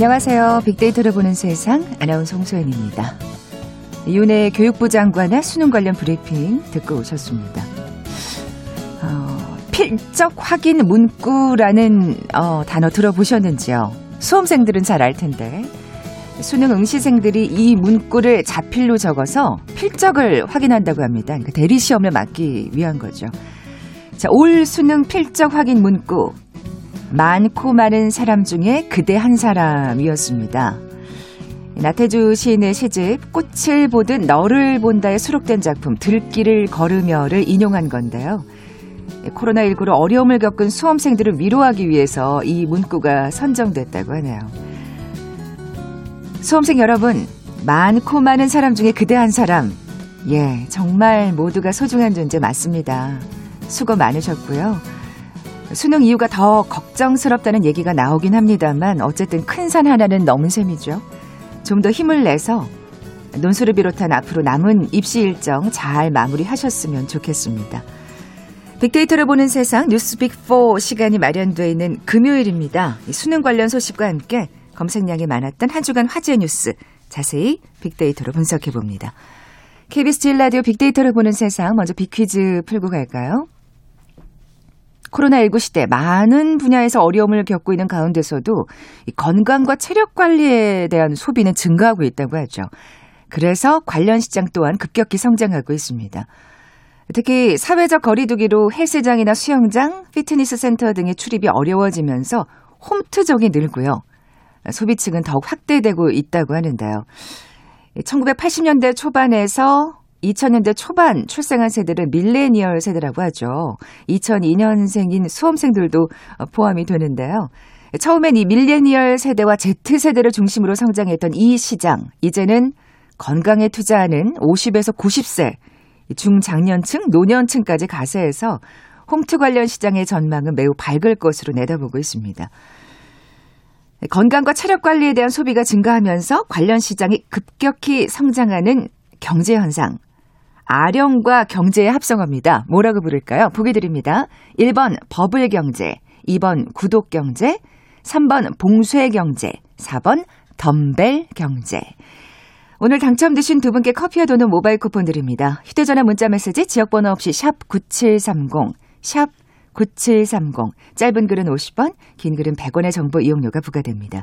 안녕하세요. 빅데이터를 보는 세상 아나운서 홍소연입니다. 윤해 교육부 장관의 수능 관련 브리핑 듣고 오셨습니다. 어, 필적 확인 문구라는 어, 단어 들어보셨는지요? 수험생들은 잘 알 텐데 수능 응시생들이 이 문구를 자필로 적어서 필적을 확인한다고 합니다. 그러니까 대리 시험을 막기 위한 거죠. 자, 올 수능 필적 확인 문구 많고 많은 사람 중에 그대 한 사람이었습니다. 나태주 시인의 시집 꽃을 보듯 너를 본다에 수록된 작품 들길을 걸으며를 인용한 건데요. 코로나19로 어려움을 겪은 수험생들을 위로하기 위해서 이 문구가 선정됐다고 하네요. 수험생 여러분, 많고 많은 사람 중에 그대 한 사람. 예, 정말 모두가 소중한 존재 맞습니다. 수고 많으셨고요. 수능 이유가 더 걱정스럽다는 얘기가 나오긴 합니다만 어쨌든 큰 산 하나는 넘은 셈이죠. 좀 더 힘을 내서 논술을 비롯한 앞으로 남은 입시 일정 잘 마무리하셨으면 좋겠습니다. 빅데이터를 보는 세상 뉴스 빅4 시간이 마련되어 있는 금요일입니다. 수능 관련 소식과 함께 검색량이 많았던 한 주간 화제 뉴스 자세히 빅데이터로 분석해 봅니다. KBS 제 라디오 빅데이터를 보는 세상 먼저 빅퀴즈 풀고 갈까요? 코로나19 시대 많은 분야에서 어려움을 겪고 있는 가운데서도 건강과 체력 관리에 대한 소비는 증가하고 있다고 하죠. 그래서 관련 시장 또한 급격히 성장하고 있습니다. 특히 사회적 거리두기로 헬스장이나 수영장, 피트니스 센터 등의 출입이 어려워지면서 홈트족이 늘고요. 소비층은 더욱 확대되고 있다고 하는데요. 1980년대 초반에서 2000년대 초반 출생한 세대를 밀레니얼 세대라고 하죠. 2002년생인 수험생들도 포함이 되는데요. 처음엔 이 밀레니얼 세대와 Z세대를 중심으로 성장했던 이 시장, 이제는 건강에 투자하는 50에서 90세, 중장년층, 노년층까지 가세해서 홈트 관련 시장의 전망은 매우 밝을 것으로 내다보고 있습니다. 건강과 체력 관리에 대한 소비가 증가하면서 관련 시장이 급격히 성장하는 경제 현상, 아령과 경제의 합성어입니다. 뭐라고 부를까요? 보기 드립니다. 1번 버블 경제, 2번 구독 경제, 3번 봉쇄 경제, 4번 덤벨 경제. 오늘 당첨되신 두 분께 커피와 도는 모바일 쿠폰 드립니다. 휴대전화 문자 메시지 지역번호 없이 샵 9730, 샵 9730. 짧은 글은 50원, 긴 글은 100원의 정보 이용료가 부과됩니다.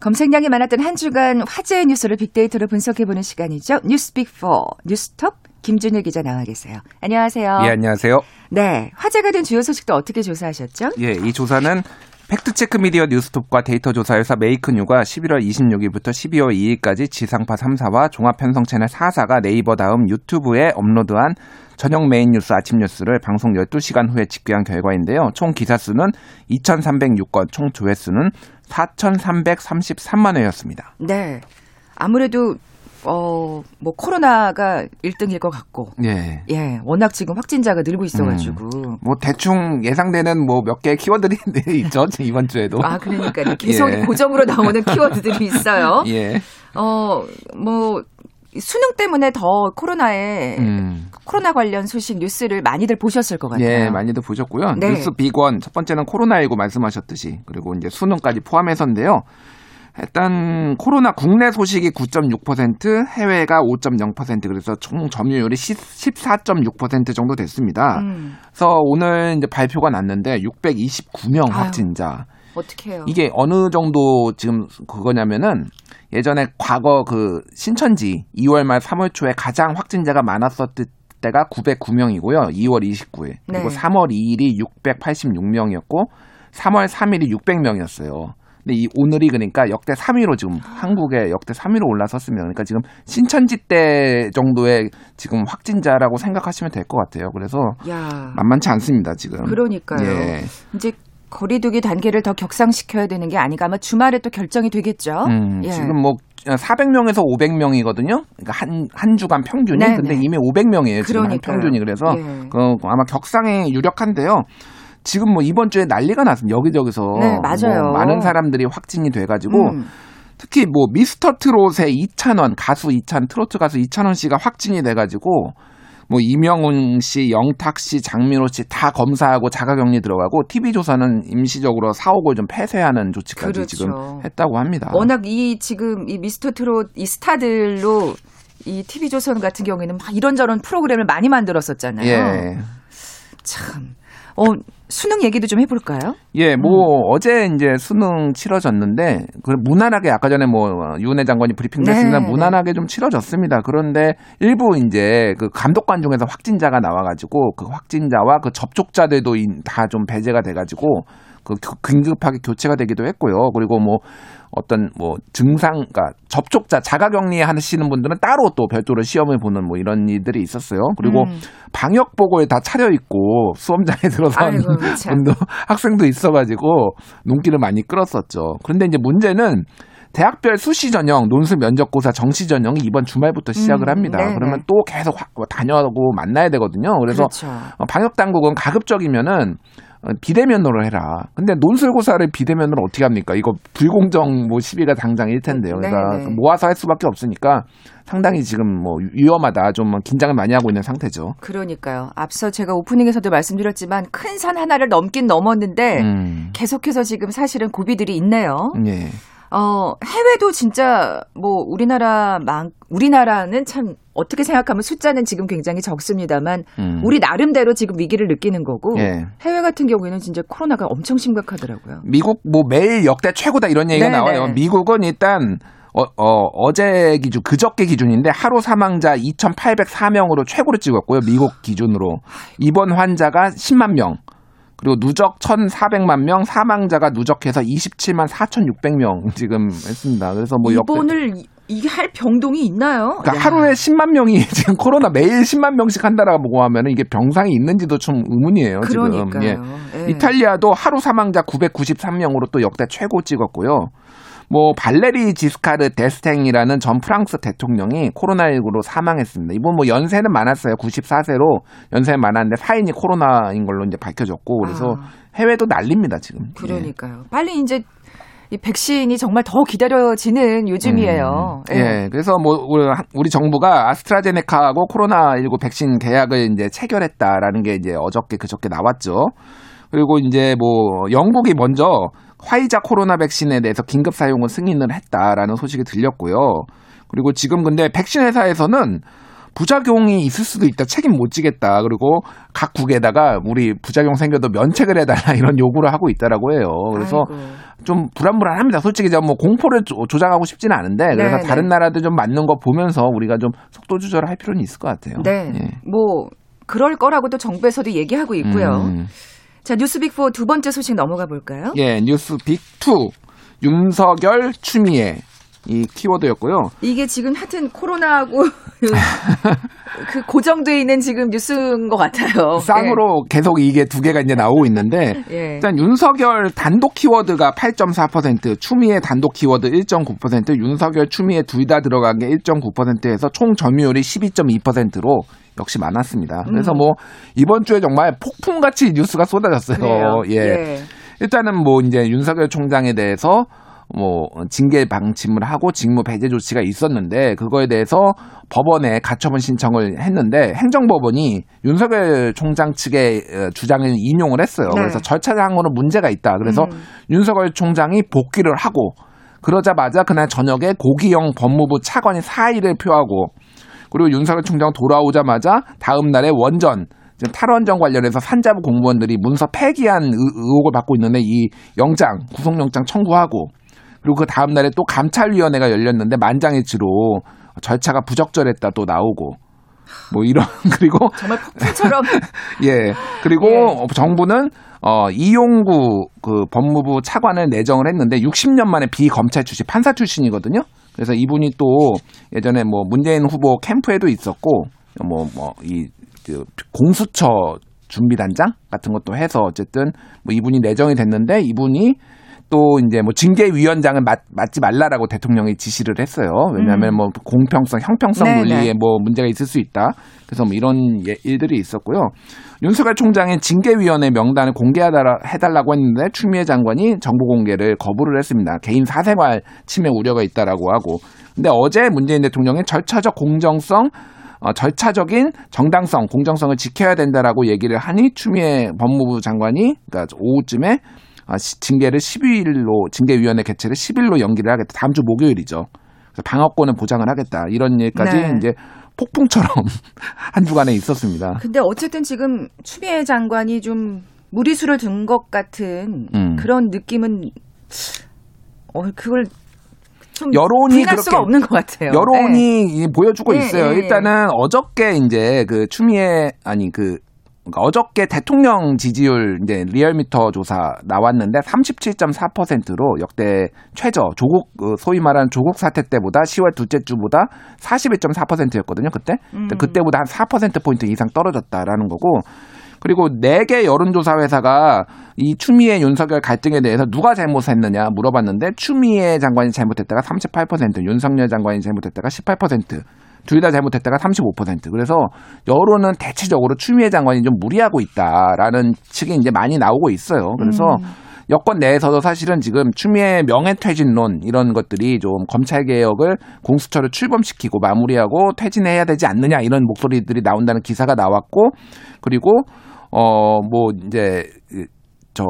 검색량이 많았던 한 주간 화제의 뉴스를 빅데이터로 분석해보는 시간이죠. 뉴스 빅4 뉴스톱 김준일 기자 나와 계세요. 안녕하세요. 예, 안녕하세요. 네, 화제가 된 주요 소식도 어떻게 조사하셨죠? 예, 이 조사는 팩트체크 미디어 뉴스톱과 데이터 조사 회사 메이크뉴가 11월 26일부터 12월 2일까지 지상파 3사와 종합편성 채널 4사가 네이버 다음 유튜브에 업로드한 저녁 메인 뉴스 아침 뉴스를 방송 12시간 후에 집계한 결과인데요. 총 기사 수는 2,306건, 총 조회수는 4,333만 회였습니다. 네. 아무래도 어, 뭐, 코로나가 1등일 것 같고. 예. 예. 워낙 지금 확진자가 늘고 있어 가지고. 음, 뭐, 대충 예상되는 뭐 몇 개의 키워드들이 있죠. 이번 주에도. 아, 그러니까 계속 예. 고정으로 나오는 키워드들이 있어요. 예. 어, 뭐, 수능 때문에 더 코로나에 음. 코로나 관련 소식 뉴스를 많이들 보셨을 것 같아요. 예, 많이들 보셨고요. 네. 뉴스 빅원 첫 번째는 코로나19 말씀하셨듯이 그리고 이제 수능까지 포함해서인데요. 일단 코로나 국내 소식이 9.6%, 해외가 5.0% 그래서 총 점유율이 14.6% 정도 됐습니다. 음. 그래서 오늘 이제 발표가 났는데 629명 확진자. 어떻게 해요? 이게 어느 정도 지금 그거냐면은 예전에 과거 그 신천지 2월 말 3월 초에 가장 확진자가 많았었을 때가 909명이고요. 2월 29일. 그리고 네. 3월 2일이 686명이었고 3월 3일이 600명이었어요. 근데 이 오늘이 그러니까 역대 3위로 지금 한국에 역대 3위로 올라섰습니다. 그러니까 지금 신천지 때 정도의 지금 확진자라고 생각하시면 될 것 같아요. 그래서 야. 만만치 않습니다, 지금. 그러니까요. 예. 이제 거리두기 단계를 더 격상시켜야 되는 게 아닌가 아마 주말에 또 결정이 되겠죠. 음, 예. 지금 뭐 400명에서 500명이거든요. 그러니까 한, 한 주간 평균이. 네, 근데 네. 이미 500명이에요. 지금 한. 평균이. 그래서 예. 그 아마 격상에 유력한데요. 지금 뭐 이번 주에 난리가 났습니다. 여기저기서 네, 맞아요. 뭐 많은 사람들이 확진이 돼가지고 음. 특히 뭐 미스터 트롯의 이찬원 가수 이찬 트로트 가수 이찬원 씨가 확진이 돼가지고 뭐 이명훈 씨, 영탁 씨, 장민호 씨 다 검사하고 자가격리 들어가고 TV조선은 임시적으로 사옥을 좀 폐쇄하는 조치까지 그렇죠. 지금 했다고 합니다. 워낙 이 지금 이 미스터 트롯 이 스타들로 이 TV조선 같은 경우에는 막 이런저런 프로그램을 많이 만들었었잖아요. 예. 참. 어, 수능 얘기도 좀 해볼까요? 예, 뭐 음. 어제 이제 수능 치러졌는데 그 무난하게 아까 전에 뭐 윤회 장관이 브리핑됐습니다. 네, 무난하게 좀 치러졌습니다. 그런데 일부 이제 그 감독관 중에서 확진자가 나와가지고 그 확진자와 그 접촉자들도 다 좀 배제가 돼가지고 그 교- 긴급하게 교체가 되기도 했고요. 그리고 뭐 어떤 뭐 증상, 그러니까 접촉자 자가격리 하시는 분들은 따로 또 별도로 시험을 보는 뭐 이런 일들이 있었어요. 그리고 음. 방역복을 다 차려 입고 수험장에 들어선. 분도 학생도 있어가지고 눈길을 많이 끌었었죠. 그런데 이제 문제는 대학별 수시 전형, 논술 면접고사 정시 전형이 이번 주말부터 시작을 음, 합니다. 네네. 그러면 또 계속 화- 다녀고 만나야 되거든요. 그래서 그렇죠. 어, 방역 당국은 가급적이면은 어, 비대면으로 해라. 근데 논술고사를 비대면으로 어떻게 합니까? 이거 불공정 뭐 시비가 당장일 텐데요. 그러니까 네네. 모아서 할 수밖에 없으니까 상당히 지금 뭐 위험하다. 좀 긴장을 많이 하고 있는 상태죠. 그러니까요. 앞서 제가 오프닝에서도 말씀드렸지만 큰 산 하나를 넘긴 넘었는데 음. 계속해서 지금 사실은 고비들이 있네요. 예. 어, 해외도 진짜 뭐 우리나라만 우리나라는 참 어떻게 생각하면 숫자는 지금 굉장히 적습니다만 음. 우리 나름대로 지금 위기를 느끼는 거고 예. 해외 같은 경우에는 진짜 코로나가 엄청 심각하더라고요. 미국 뭐 매일 역대 최고다 이런 얘기가 네네. 나와요. 미국은 일단 어, 어, 제 기준, 그저께 기준인데 하루 사망자 2,804명으로 최고를 찍었고요. 미국 기준으로. 입원 환자가 10만 명. 그리고 누적 1,400만 명, 사망자가 누적해서 27만 4,600명 지금 했습니다. 그래서 뭐 역대 이번을 이- 이게 할 병동이 있나요? 그러니까 야. 하루에 10만 명이 지금 코로나 매일 10만 명씩 한다라고 하면 이게 병상이 있는지도 좀 의문이에요. 지금. 그러니까요. 예. 예. 이탈리아도 하루 사망자 993명으로 또 역대 최고 찍었고요. 뭐 발레리 지스카르 데스탱이라는 전 프랑스 대통령이 코로나19로 사망했습니다. 이분 뭐 연세는 많았어요. 94세로 연세는 많았는데 사인이 코로나인 걸로 이제 밝혀졌고 그래서 아. 해외도 난립니다 지금. 예. 그러니까요. 빨리 이제 이 백신이 정말 더 기다려지는 요즘이에요. 음, 예. 그래서 뭐 우리, 우리 정부가 아스트라제네카하고 코로나19 백신 계약을 이제 체결했다라는 게 이제 어저께 그저께 나왔죠. 그리고 이제 뭐 영국이 먼저 화이자 코로나 백신에 대해서 긴급 사용을 승인을 했다라는 소식이 들렸고요. 그리고 지금 근데 백신 회사에서는 부작용이 있을 수도 있다. 책임 못 지겠다. 그리고 각 국에다가 우리 부작용 생겨도 면책을 해달라 이런 요구를 하고 있다라고 해요. 그래서 아이고. 좀 불안불안합니다. 솔직히 이제 뭐 공포를 조- 조장하고 싶지는 않은데 그래서 네, 다른 네. 나라들 좀 맞는 거 보면서 우리가 좀 속도 조절을 할 필요는 있을 것 같아요. 네. 예. 뭐 그럴 거라고도 정부에서도 얘기하고 있고요. 음. 자, 뉴스빅4 두 번째 소식 넘어가 볼까요? 예, 뉴스 빅2 윤석열 추미애 이 키워드였고요. 이게 지금 하여튼 코로나하고 그 고정돼 있는 지금 뉴스인 것 같아요. 쌍으로 계속 이게 두 개가 이제 나오고 있는데 예. 예. 일단 윤석열 단독 키워드가 8.4%, 추미애 단독 키워드 1.9%, 윤석열 추미애 둘 다 들어간 게 1.9%에서 총 점유율이 12.2%로 역시 많았습니다. 그래서 음. 뭐 이번 주에 정말 폭풍같이 뉴스가 쏟아졌어요. 그래요. 예. 예. 일단은 뭐 이제 윤석열 총장에 대해서 뭐 징계 방침을 하고 직무 배제 조치가 있었는데 그거에 대해서 법원에 가처분 신청을 했는데 행정법원이 윤석열 총장 측의 어, 주장을 인용을 했어요. 네. 그래서 절차상으로 문제가 있다. 그래서 음. 윤석열 총장이 복귀를 하고 그러자마자 그날 저녁에 고기영 법무부 차관이 사의를 표하고 그리고 윤석열 총장 돌아오자마자 다음 날에 원전 탈원전 관련해서 산자부 공무원들이 문서 폐기한 의- 의혹을 받고 있는데 이 영장 구속영장 청구하고 그리고 그 다음 날에 또 감찰위원회가 열렸는데 만장일치로 절차가 부적절했다 또 나오고 뭐 이런 그리고 정말 폭풍처럼 예 그리고 예. 정부는 어, 이용구 그 법무부 차관을 내정을 했는데 60년 만에 비검찰 출신 판사 출신이거든요. 그래서 이분이 또 예전에 뭐 문재인 후보 캠프에도 있었고 뭐 뭐이 그 공수처 준비 단장 같은 것도 해서 어쨌든 뭐 이분이 내정이 됐는데 이분이 또 이제 뭐 징계위원장을 맡, 맡지 말라라고 대통령이 지시를 했어요. 왜냐하면 뭐 공평성, 형평성 네, 논리에 네. 뭐 문제가 있을 수 있다. 그래서 뭐 이런 예- 일들이 있었고요. 윤석열 총장이 징계위원회 명단을 공개해달라고 했는데 추미애 장관이 정보 공개를 거부를 했습니다. 개인 사생활 침해 우려가 있다라고 하고. 근데 어제 문재인 대통령이 절차적 공정성 어, 절차적인 정당성, 공정성을 지켜야 된다라고 얘기를 하니 추미애 법무부 장관이 그러니까 오후쯤에 아, 시- 징계를 12일로 징계위원회 개최를 10일로 연기를 하겠다. 다음 주 목요일이죠. 그래서 방어권을 보장을 하겠다. 이런 일까지 네. 이제 폭풍처럼 한 주간에 있었습니다. 근데 어쨌든 지금 추미애 장관이 좀 무리수를 둔 것 같은 음. 그런 느낌은 어 그걸 좀 여론이 그렇게- 수가 없는 것 같아요. 네. 여론이 이 보여주고 네, 있어요. 네, 일단은 어저께 이제 그 추미애 아니 그 그러니까 어저께 대통령 지지율 이제 리얼미터 조사 나왔는데 37.4%로 역대 최저 조국 어, 소위 말하는 조국 사태 때보다 10월 둘째 주보다 41.4%였거든요. 그때 음. 그때보다 한 4% 포인트 이상 떨어졌다라는 거고 그리고 네 개 여론조사 회사가 이 추미애 윤석열 갈등에 대해서 누가 잘못했느냐 물어봤는데 추미애 장관이 잘못했다가 38%, 윤석열 장관이 잘못했다가 18%, 둘 다 잘못했다가 35%. 그래서 여론은 대체적으로 추미애 장관이 좀 무리하고 있다라는 측이 이제 많이 나오고 있어요. 그래서 음. 여권 내에서도 사실은 지금 추미애 명예퇴진론 이런 것들이 좀 검찰 개혁을 공수처를 출범시키고 마무리하고 퇴진해야 되지 않느냐 이런 목소리들이 나온다는 기사가 나왔고 그리고 어 뭐 이제 저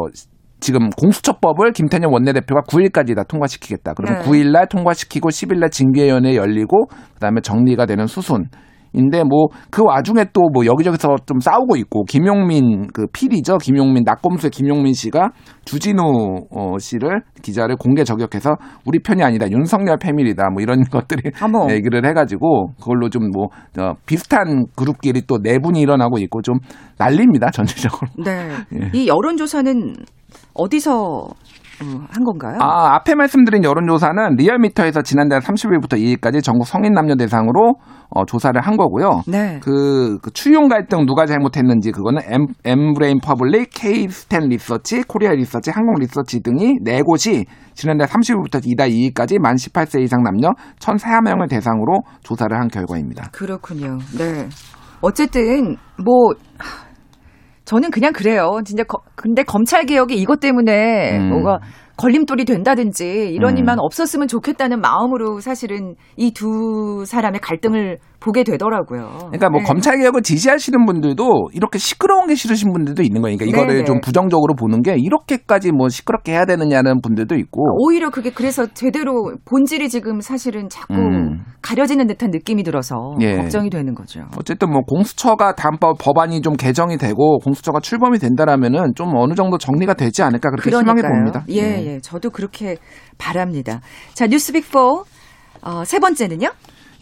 지금 공수처법을 김태년 원내대표가 9일까지 다 통과시키겠다. 그러면 네. 9일날 통과시키고 10일날 징계위원회 열리고 그다음에 정리가 되는 수순. 인데 뭐 그 와중에 또 뭐 여기저기서 좀 싸우고 있고 김용민 그 필이죠 김용민 낙검수의 김용민 씨가 주진우 어, 씨를 기자를 공개 저격해서 우리 편이 아니다 윤석열 패밀이다 뭐 이런 것들이 어머. 얘기를 해가지고 그걸로 좀뭐 비슷한 그룹끼리 또 내분이 일어나고 있고 좀 난립니다 전체적으로. 네. 예. 이 여론조사는 어디서 어, 한 건가요? 아, 앞에 말씀드린 여론조사는 리얼미터에서 지난달 30일부터 2일까지 전국 성인 남녀 대상으로 어, 조사를 한 거고요. 네. 그, 그 추윤 갈등 누가 잘못했는지 그거는 엠, 엠브레인 퍼블릭, 케이스탯 리서치, 코리아 리서치, 한국 리서치 등이 네 곳이 지난달 30일부터 이달 2일까지 만 18세 이상 남녀 1,004명을 대상으로 조사를 한 결과입니다. 그렇군요. 네. 어쨌든 뭐 하, 저는 그냥 그래요. 진짜 거- 근데 검찰 개혁이 이것 때문에 음. 뭐가 걸림돌이 된다든지 이런 음. 일만 없었으면 좋겠다는 마음으로 사실은 이 두 사람의 갈등을 보게 되더라고요. 그러니까 뭐 네. 검찰 개혁을 지지하시는 분들도 이렇게 시끄러운 게 싫으신 분들도 있는 거예요. 그러니까 이거를 네네. 좀 부정적으로 보는 게 이렇게까지 뭐 시끄럽게 해야 되느냐는 분들도 있고. 오히려 그게 그래서 제대로 본질이 지금 사실은 자꾸 음. 가려지는 듯한 느낌이 들어서 예. 걱정이 되는 거죠. 어쨌든 뭐 공수처가 다음번 법안이 좀 개정이 되고 공수처가 출범이 된다라면은 좀 어느 정도 정리가 되지 않을까 그렇게 희망해 봅니다. 예, 예. 예. 저도 그렇게 바랍니다. 자, 뉴스 빅4 어, 세 번째는요?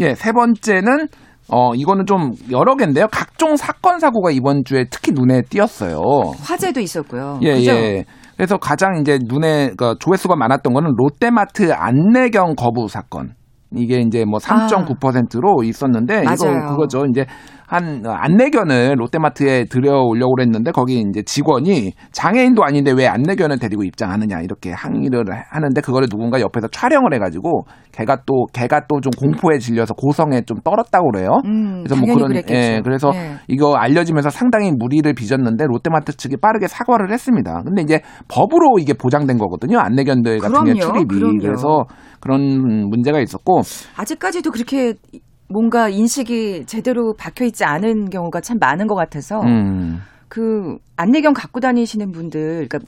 예, 세 번째는 어 이거는 좀 여러 개인데요. 각종 사건 사고가 이번 주에 특히 눈에 띄었어요. 화재도 있었고요. 예, 그죠? 예. 그래서 가장 이제 눈에 그 조회수가 많았던 거는 롯데마트 안내경 거부 사건. 이게 이제 뭐 3.9%로 있었는데 이거 아. 맞아요. 그거죠. 이제 한 안내견을 롯데마트에 들여오려고 그랬는데 거기 이제 직원이 장애인도 아닌데 왜 안내견을 데리고 입장하느냐 이렇게 항의를 하는데 그거를 누군가 옆에서 촬영을 해가지고 걔가 또 걔가 또 좀 공포에 질려서 고성에 좀 떨었다고 그래요. 음, 그래서 뭐 그런 그랬겠죠. 예, 그래서 예. 이거 알려지면서 상당히 무리를 빚었는데 롯데마트 측이 빠르게 사과를 했습니다. 근데 이제 법으로 이게 보장된 거거든요. 안내견들 같은 경우 그럼요, 출입이 그럼요. 그래서 그런 문제가 있었고 아직까지도 그렇게 뭔가 인식이 제대로 박혀 있지 않은 경우가 참 많은 것 같아서 음, 그 안내견 갖고 다니시는 분들, 그러니까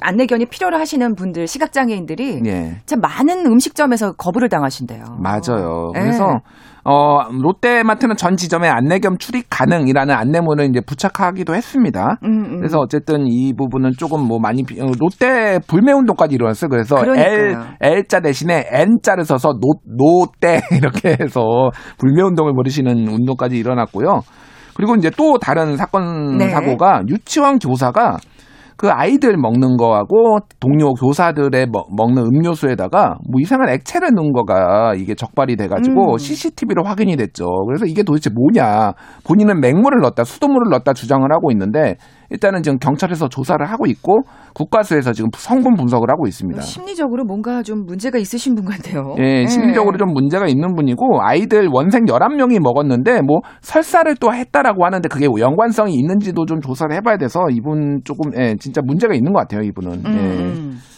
안내견이 필요로 하시는 분들, 시각장애인들이 예. 참 많은 음식점에서 거부를 당하신대요. 맞아요. 예. 그래서 어 롯데마트는 전 지점에 안내견 출입 가능이라는 안내문을 이제 부착하기도 했습니다. 음, 음. 그래서 어쨌든 이 부분은 조금 뭐 많이 비- 어, 롯데 불매 운동까지 일어났어요. 그래서 L 그러니까요. L자 대신에 N자를 써서 노 노때 이렇게 해서 불매 운동을 벌이시는 운동까지 일어났고요. 그리고 이제 또 다른 사건 네. 사고가 유치원 교사가 그 아이들 먹는 거하고 동료 교사들의 먹, 먹는 음료수에다가 뭐 이상한 액체를 넣은 거가 이게 적발이 돼가지고 음. CCTV로 확인이 됐죠. 그래서 이게 도대체 뭐냐? 본인은 맹물을 넣었다, 수돗물을 넣었다 주장을 하고 있는데 일단은 지금 경찰에서 조사를 하고 있고 국가수에서 지금 성분 분석을 하고 있습니다. 심리적으로 뭔가 좀 문제가 있으신 분 같아요. 예, 심리적으로 좀 문제가 있는 분이고 아이들 원생 11명이 먹었는데 뭐 설사를 또 했다라고 하는데 그게 연관성이 있는지도 좀 조사를 해봐야 돼서 이분 조금 예, 진짜 문제가 있는 것 같아요 이분은. 음, 예.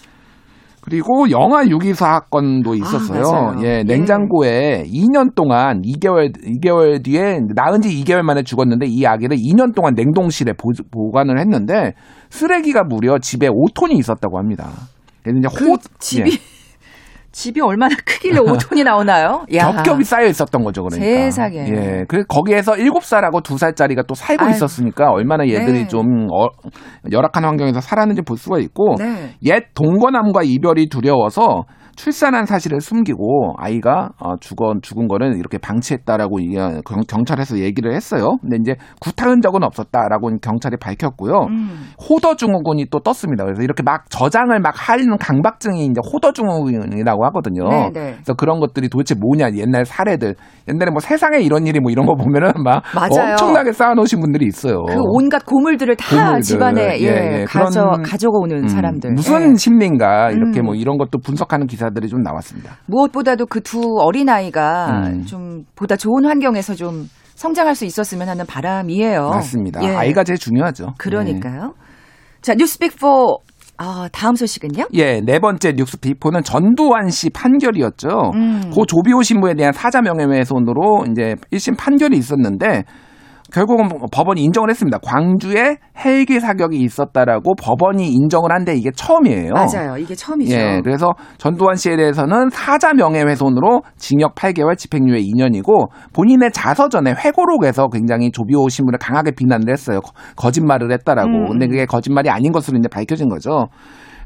음. 그리고 영아 유기 사건도 있었어요. 맞아요. 예, 예. 냉장고에 2년 동안 2개월 2개월 뒤에 낳은 지 2개월 만에 죽었는데 이 아기를 2년 동안 냉동실에 보, 보관을 했는데 쓰레기가 무려 집에 5톤이 있었다고 합니다. 이제 그 호 집이 예, 집이 얼마나 크길래 5톤이 나오나요? 야. 겹겹이 쌓여 있었던 거죠, 그러니까. 세상에. 예. 그 거기에서 7살하고 2살짜리가 또 살고 아유. 있었으니까 얼마나 얘들이 네. 좀 어, 열악한 환경에서 살았는지 볼 수가 있고 네. 옛 동거남과 이별이 두려워서 출산한 사실을 숨기고 아이가 어, 죽어 죽은 거는 이렇게 방치했다라고 경, 경찰에서 얘기를 했어요. 근데 이제 구타 흔적은 없었다라고 경찰이 밝혔고요. 음. 호더증후군이 또 떴습니다. 그래서 이렇게 막 저장을 막 하는 강박증이 이제 호더증후군이라고 하거든요. 네, 네. 그래서 그런 것들이 도대체 뭐냐 옛날 사례들 옛날에 뭐 세상에 이런 일이 뭐 이런 거 보면은 막 맞아요. 엄청나게 쌓아놓으신 분들이 있어요. 그 온갖 고물들을 다 고물들. 집안에 예, 예, 예. 가져 그런, 가져가 오는 음, 사람들. 무슨 예. 심리인가 이렇게 음. 뭐 이런 것도 분석하는 기사 들이 좀 나왔습니다. 무엇보다도 그 두 어린 아이가 음. 좀 보다 좋은 환경에서 좀 성장할 수 있었으면 하는 바람이에요. 맞습니다. 예. 아이가 제일 중요하죠. 그러니까요. 자 뉴스빅 4 아, 다음 소식은요? 예, 네 번째 뉴스 비포는 전두환 씨 판결이었죠. 음. 고 조비오 신부에 대한 사자 명예훼손으로 이제 1심 판결이 있었는데 결국은 법원이 인정을 했습니다. 광주에 헬기 사격이 있었다라고 법원이 인정을 한데 이게 처음이에요. 맞아요. 이게 처음이죠. 예, 그래서 전두환 씨에 대해서는 사자 명예훼손으로 징역 8개월, 집행유예 2년이고 본인의 자서전에 회고록에서 굉장히 조비오 신부를 강하게 비난을 했어요. 거- 거짓말을 했다라고. 음. 근데 그게 거짓말이 아닌 것으로 이제 밝혀진 거죠.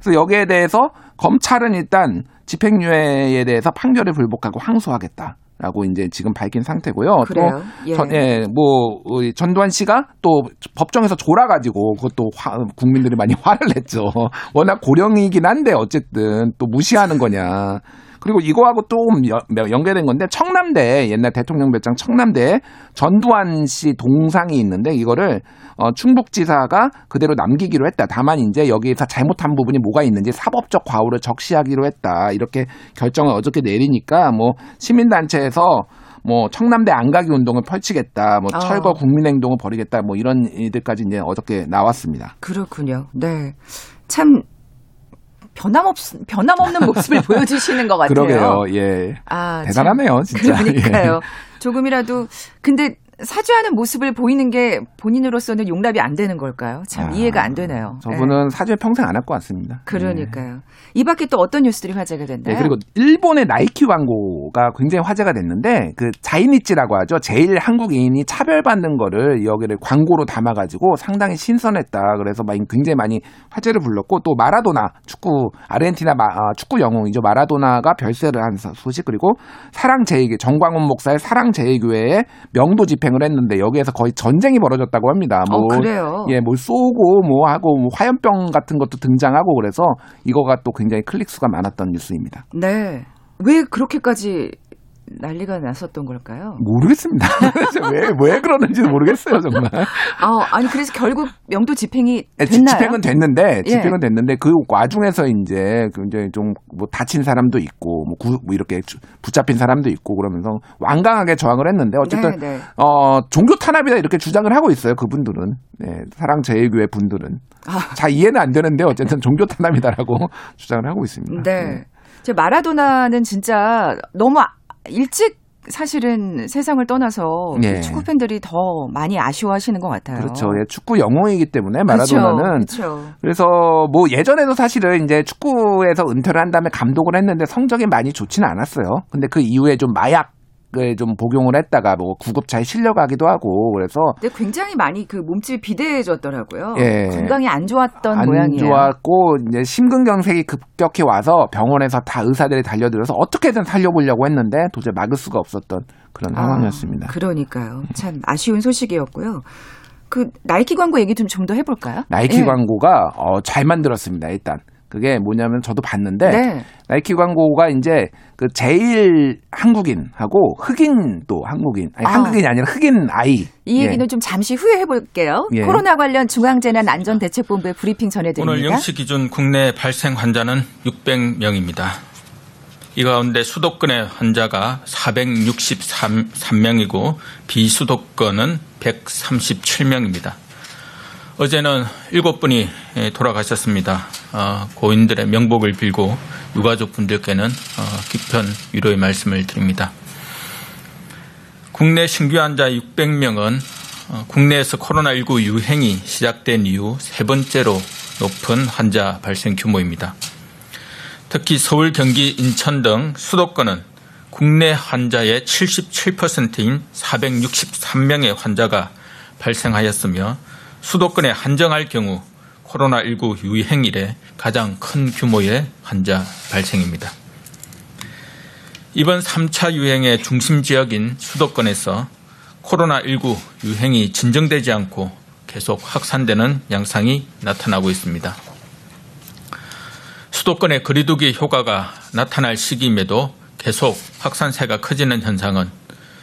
그래서 여기에 대해서 검찰은 일단 집행유예에 대해서 판결을 불복하고 항소하겠다. 라고 이제 지금 밝힌 상태고요. 그래요? 또 예. 전, 예, 뭐 우리 전두환 씨가 또 법정에서 졸아 가지고 그것도 화- 국민들이 많이 화를 냈죠. 워낙 고령이긴 한데 어쨌든 또 무시하는 거냐. 그리고 이거하고 또 연- 연계된 건데 청남대 옛날 대통령 별장 청남대 전두환 씨 동상이 있는데 이거를 어, 충북지사가 그대로 남기기로 했다. 다만 이제 여기에서 잘못한 부분이 뭐가 있는지 사법적 과오를 적시하기로 했다. 이렇게 결정을 어저께 내리니까 뭐 시민단체에서 뭐 청남대 안가기 운동을 펼치겠다. 뭐 아. 철거 국민행동을 벌이겠다. 뭐 이런 일들까지 이제 어저께 나왔습니다. 그렇군요. 네. 참 변함없 변함없는 모습을 보여주시는 것 같아요. 그러게요. 예. 아, 참. 대단하네요, 진짜. 그러니까요. 예. 조금이라도 근데 사죄하는 모습을 보이는 게 본인으로서는 용납이 안 되는 걸까요? 참 아, 이해가 안 되네요. 예. 저분은 사죄 평생 안 할 것 같습니다. 그러니까요. 이 밖에 또 어떤 뉴스들이 화제가 됐나요? 네, 그리고 일본의 나이키 광고가 굉장히 화제가 됐는데 그 자이니치라고 하죠. 제일 한국인이 차별받는 거를 여기를 광고로 담아가지고 상당히 신선했다. 그래서 막 굉장히 많이 화제를 불렀고 또 마라도나 축구 아르헨티나 마- 아, 축구 영웅이죠. 마라도나가 별세를 한 소- 소식 그리고 사랑 제일교 정광훈 목사의 사랑 제일교회에 명도 집 행을 했는데 여기에서 거의 전쟁이 벌어졌다고 합니다. 어, 그래요? 예, 뭘 쏘고 뭐 하고 뭐 화염병 같은 것도 등장하고 그래서 이거가 또 굉장히 클릭 수가 많았던 뉴스입니다. 네. 왜 그렇게까지 난리가 났었던 걸까요? 모르겠습니다. 왜, 왜 그러는지 모르겠어요, 정말. 아, 아니 그래서 결국 명도 집행이 예, 지- 됐나요? 집행은 됐는데, 예. 집행은 됐는데, 그 와중에서 이제, 굉장히 좀, 뭐, 다친 사람도 있고, 뭐, 구, 뭐 이렇게 주- 붙잡힌 사람도 있고, 그러면서 완강하게 저항을 했는데, 어쨌든, 네, 네. 어, 종교 탄압이다 이렇게 주장을 하고 있어요, 그분들은. 네, 사랑제일교회 분들은. 아. 잘 이해는 안 되는데, 어쨌든 종교 탄압이다라고 주장을 하고 있습니다. 네. 제 마라도나는 진짜 너무 아- 일찍 사실은 세상을 떠나서 예. 축구 팬들이 더 많이 아쉬워하시는 것 같아요. 그렇죠. 예, 축구 영웅이기 때문에 마라도나는 그렇죠. 그래서 뭐 예전에도 사실은 이제 축구에서 은퇴를 한 다음에 감독을 했는데 성적이 많이 좋지는 않았어요. 근데 그 이후에 좀 마약을 좀 복용을 했다가 뭐 구급차에 실려가기도 하고 그래서 근데 굉장히 많이 그 몸집이 비대해졌더라고요. 예. 건강이 안 좋았던 안 모양이에요. 좋았고 이제 심근경색이 급격히 와서 병원에서 다 의사들이 달려들어서 어떻게든 살려보려고 했는데 도저히 막을 수가 없었던 그런 아, 상황이었습니다. 그러니까요. 참 아쉬운 소식이었고요. 그 나이키 광고 얘기 좀 좀 더 해볼까요? 나이키 예. 광고가 어, 잘 만들었습니다. 일단 그게 뭐냐면 저도 봤는데 네. 나이키 광고가 이제 그 제일 한국인하고 흑인도 한국인 아니 아. 한국인이 아니라 흑인 아이 이 예. 얘기는 좀 잠시 후에 해볼게요. 예. 코로나 관련 중앙재난안전대책본부의 브리핑 전해드립니다. 오늘 0시 기준 국내 발생 환자는 600명입니다. 이 가운데 수도권의 환자가 463명이고 비수도권은 137명입니다. 어제는 7분이 돌아가셨습니다. 어, 고인들의 명복을 빌고 유가족 분들께는 어, 깊은 위로의 말씀을 드립니다. 국내 신규 환자 600명은 어, 국내에서 코로나19 유행이 시작된 이후 세 번째로 높은 환자 발생 규모입니다. 특히 서울, 경기, 인천 등 수도권은 국내 환자의 77%인 463명의 환자가 발생하였으며 수도권에 한정할 경우 코로나19 유행 이래 가장 큰 규모의 환자 발생입니다. 이번 3차 유행의 중심 지역인 수도권에서 코로나19 유행이 진정되지 않고 계속 확산되는 양상이 나타나고 있습니다. 수도권의 거리두기 효과가 나타날 시기임에도 계속 확산세가 커지는 현상은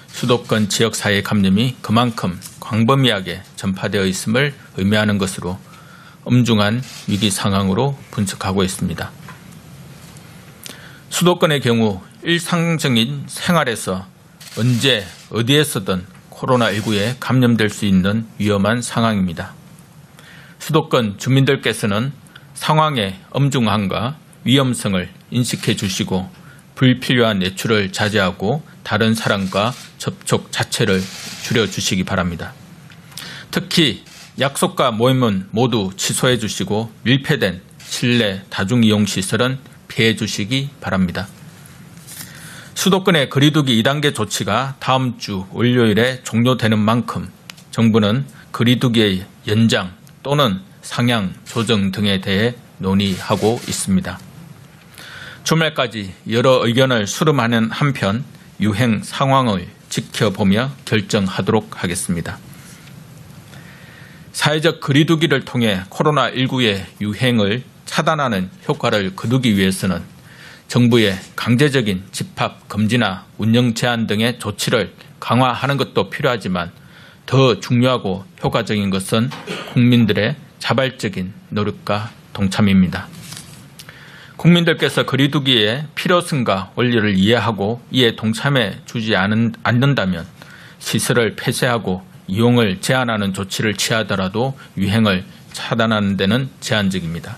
수도권 지역사회 감염이 그만큼 광범위하게 전파되어 있음을 의미하는 것으로 엄중한 위기 상황으로 분석하고 있습니다. 수도권의 경우 일상적인 생활에서 언제 어디에서든 코로나19에 감염될 수 있는 위험한 상황입니다. 수도권 주민들께서는 상황의 엄중함과 위험성을 인식해 주시고 불필요한 외출을 자제하고 다른 사람과 접촉 자체를 줄여 주시기 바랍니다. 특히 약속과 모임은 모두 취소해 주시고 밀폐된 실내 다중이용시설은 피해 주시기 바랍니다. 수도권의 거리두기 2단계 조치가 다음 주 월요일에 종료되는 만큼 정부는 거리두기의 연장 또는 상향 조정 등에 대해 논의하고 있습니다. 주말까지 여러 의견을 수렴하는 한편 유행 상황을 지켜보며 결정하도록 하겠습니다. 사회적 거리두기를 통해 코로나19의 유행을 차단하는 효과를 거두기 위해서는 정부의 강제적인 집합 금지나 운영 제한 등의 조치를 강화하는 것도 필요하지만 더 중요하고 효과적인 것은 국민들의 자발적인 노력과 동참입니다. 국민들께서 거리두기의 필요성과 원리를 이해하고 이에 동참해 주지 않은, 않는다면 시설을 폐쇄하고 이용을 제한하는 조치를 취하더라도 유행을 차단하는 데는 제한적입니다.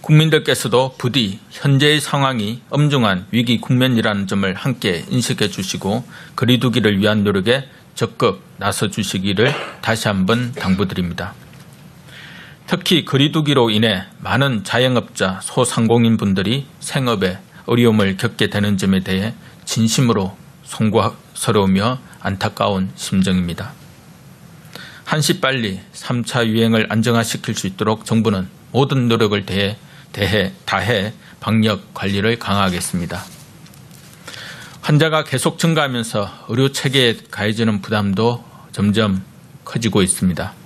국민들께서도 부디 현재의 상황이 엄중한 위기 국면이라는 점을 함께 인식해 주시고 거리두기를 위한 노력에 적극 나서 주시기를 다시 한번 당부드립니다. 특히 거리두기로 인해 많은 자영업자, 소상공인 분들이 생업에 어려움을 겪게 되는 점에 대해 진심으로 송구스러우며 안타까운 심정입니다. 한시 빨리 3차 유행을 안정화시킬 수 있도록 정부는 모든 노력을 대해, 대해 다해 방역 관리를 강화하겠습니다. 환자가 계속 증가하면서 의료 체계에 가해지는 부담도 점점 커지고 있습니다.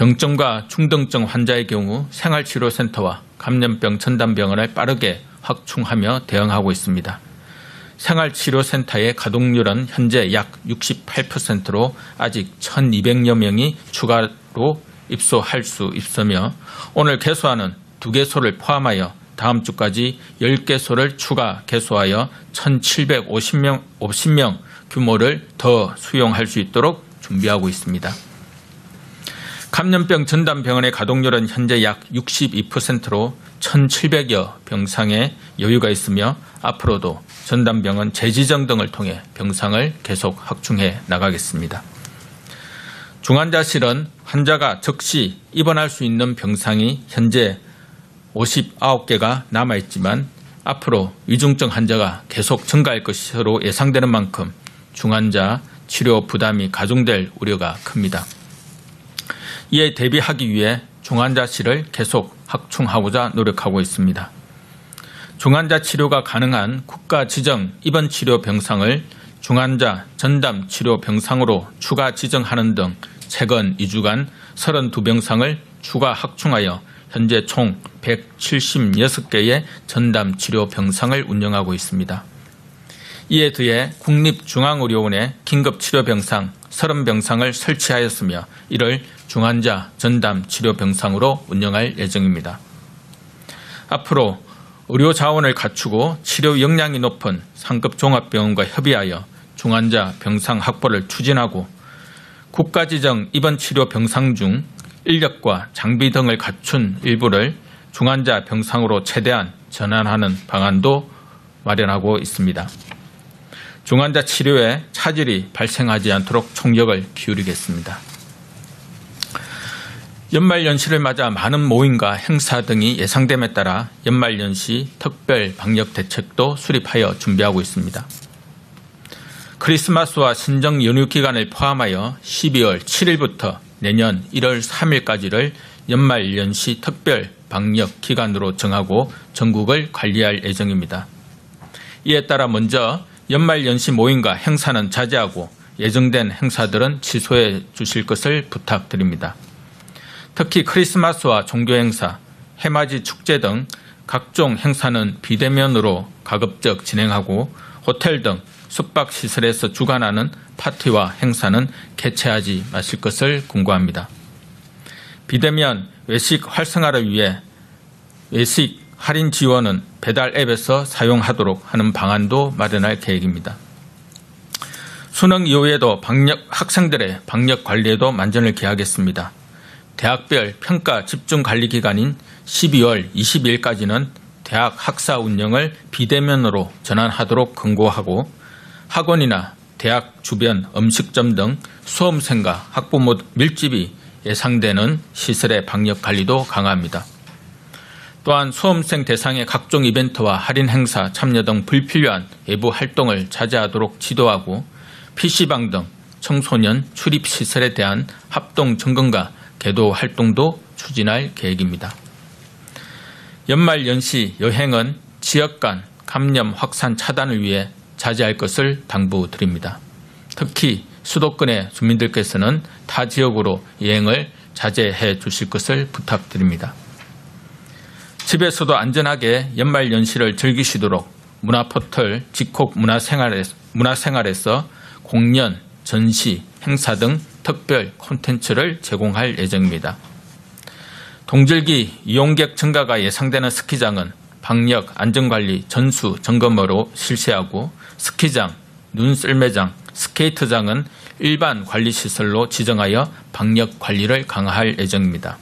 경증과 중등증 환자의 경우 생활치료센터와 감염병 전담병원을 빠르게 확충하며 대응하고 있습니다. 생활치료센터의 가동률은 현재 약 68%로 아직 1,200여 명이 추가로 입소할 수 있으며 오늘 개소하는 두 개소를 포함하여 다음 주까지 10개소를 추가 개소하여 1,750명 50명 규모를 더 수용할 수 있도록 준비하고 있습니다. 감염병 전담병원의 가동률은 현재 약 62%로 1,700여 병상에 여유가 있으며 앞으로도 전담병원 재지정 등을 통해 병상을 계속 확충해 나가겠습니다. 중환자실은 환자가 즉시 입원할 수 있는 병상이 현재 59개가 남아있지만 앞으로 위중증 환자가 계속 증가할 것으로 예상되는 만큼 중환자 치료 부담이 가중될 우려가 큽니다. 이에 대비하기 위해 중환자실을 계속 확충하고자 노력하고 있습니다. 중환자 치료가 가능한 국가 지정 입원 치료 병상을 중환자 전담 치료 병상으로 추가 지정하는 등 최근 2주간 32병상을 추가 확충하여 현재 총 176개의 전담 치료 병상을 운영하고 있습니다. 이에 더해 국립중앙의료원에 긴급치료병상 30병상을 설치하였으며 이를 중환자 전담 치료 병상으로 운영할 예정입니다. 앞으로 의료 자원을 갖추고 치료 역량이 높은 상급 종합병원과 협의하여 중환자 병상 확보를 추진하고 국가 지정 입원 치료 병상 중 인력과 장비 등을 갖춘 일부를 중환자 병상으로 최대한 전환하는 방안도 마련하고 있습니다. 중환자 치료에 차질이 발생하지 않도록 총력을 기울이겠습니다. 연말연시를 맞아 많은 모임과 행사 등이 예상됨에 따라 연말연시 특별 방역 대책도 수립하여 준비하고 있습니다. 크리스마스와 신정 연휴 기간을 포함하여 12월 7일부터 내년 1월 3일까지를 연말연시 특별 방역 기간으로 정하고 전국을 관리할 예정입니다. 이에 따라 먼저 연말 연시 모임과 행사는 자제하고 예정된 행사들은 취소해 주실 것을 부탁드립니다. 특히 크리스마스와 종교 행사, 해맞이 축제 등 각종 행사는 비대면으로 가급적 진행하고 호텔 등 숙박시설에서 주관하는 파티와 행사는 개최하지 마실 것을 권고합니다. 비대면 외식 활성화를 위해 외식 할인 지원은 배달 앱에서 사용하도록 하는 방안도 마련할 계획입니다. 수능 이후에도 방역, 학생들의 방역 관리에도 만전을 기하겠습니다. 대학별 평가 집중 관리 기간인 12월 22일까지는 대학 학사 운영을 비대면으로 전환하도록 권고하고 학원이나 대학 주변 음식점 등 수험생과 학부모 밀집이 예상되는 시설의 방역 관리도 강화합니다. 또한 수험생 대상의 각종 이벤트와 할인 행사 참여 등 불필요한 외부 활동을 자제하도록 지도하고 PC방 등 청소년 출입 시설에 대한 합동 점검과 개도 활동도 추진할 계획입니다. 연말 연시 여행은 지역 간 감염 확산 차단을 위해 자제할 것을 당부드립니다. 특히 수도권의 주민들께서는 타 지역으로 여행을 자제해 주실 것을 부탁드립니다. 집에서도 안전하게 연말 연시를 즐기시도록 문화 포털 직콕 문화생활에서, 문화생활에서 공연, 전시, 행사 등 특별 콘텐츠를 제공할 예정입니다. 동절기 이용객 증가가 예상되는 스키장은 방역 안전관리 전수 점검으로 실시하고 스키장, 눈썰매장, 스케이트장은 일반 관리시설로 지정하여 방역 관리를 강화할 예정입니다.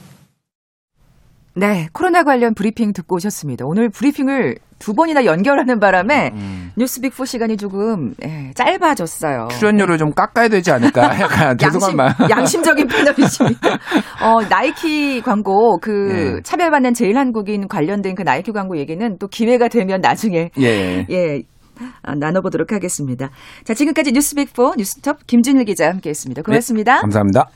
네, 코로나 관련 브리핑 듣고 오셨습니다. 오늘 브리핑을 두 번이나 연결하는 바람에 음. 뉴스빅4 시간이 조금 예, 짧아졌어요. 출연료를 좀 깎아야 되지 않을까? 약간 죄송한 말. 양심적인 패널이십니다. 어, 나이키 광고 그 네. 차별받는 제일 한국인 관련된 그 나이키 광고 얘기는 또 기회가 되면 나중에 예. 예. 아, 나눠보도록 하겠습니다. 자, 지금까지 뉴스빅4 뉴스톱 김준일 기자 함께했습니다. 고맙습니다. 감사합니다.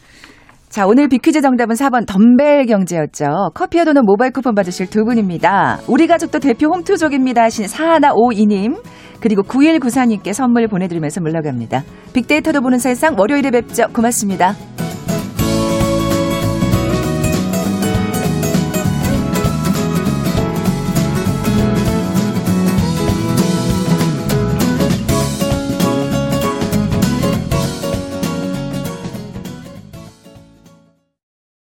자, 오늘 비퀴즈 정답은 4번 덤벨 경제였죠. 커피와 도넛 모바일 쿠폰 받으실 두 분입니다. 우리 가족도 대표 홈투족입니다 하신 4152님, 그리고 9194님께 선물 보내드리면서 물러갑니다. 빅데이터도 보는 세상 월요일에 뵙죠. 고맙습니다.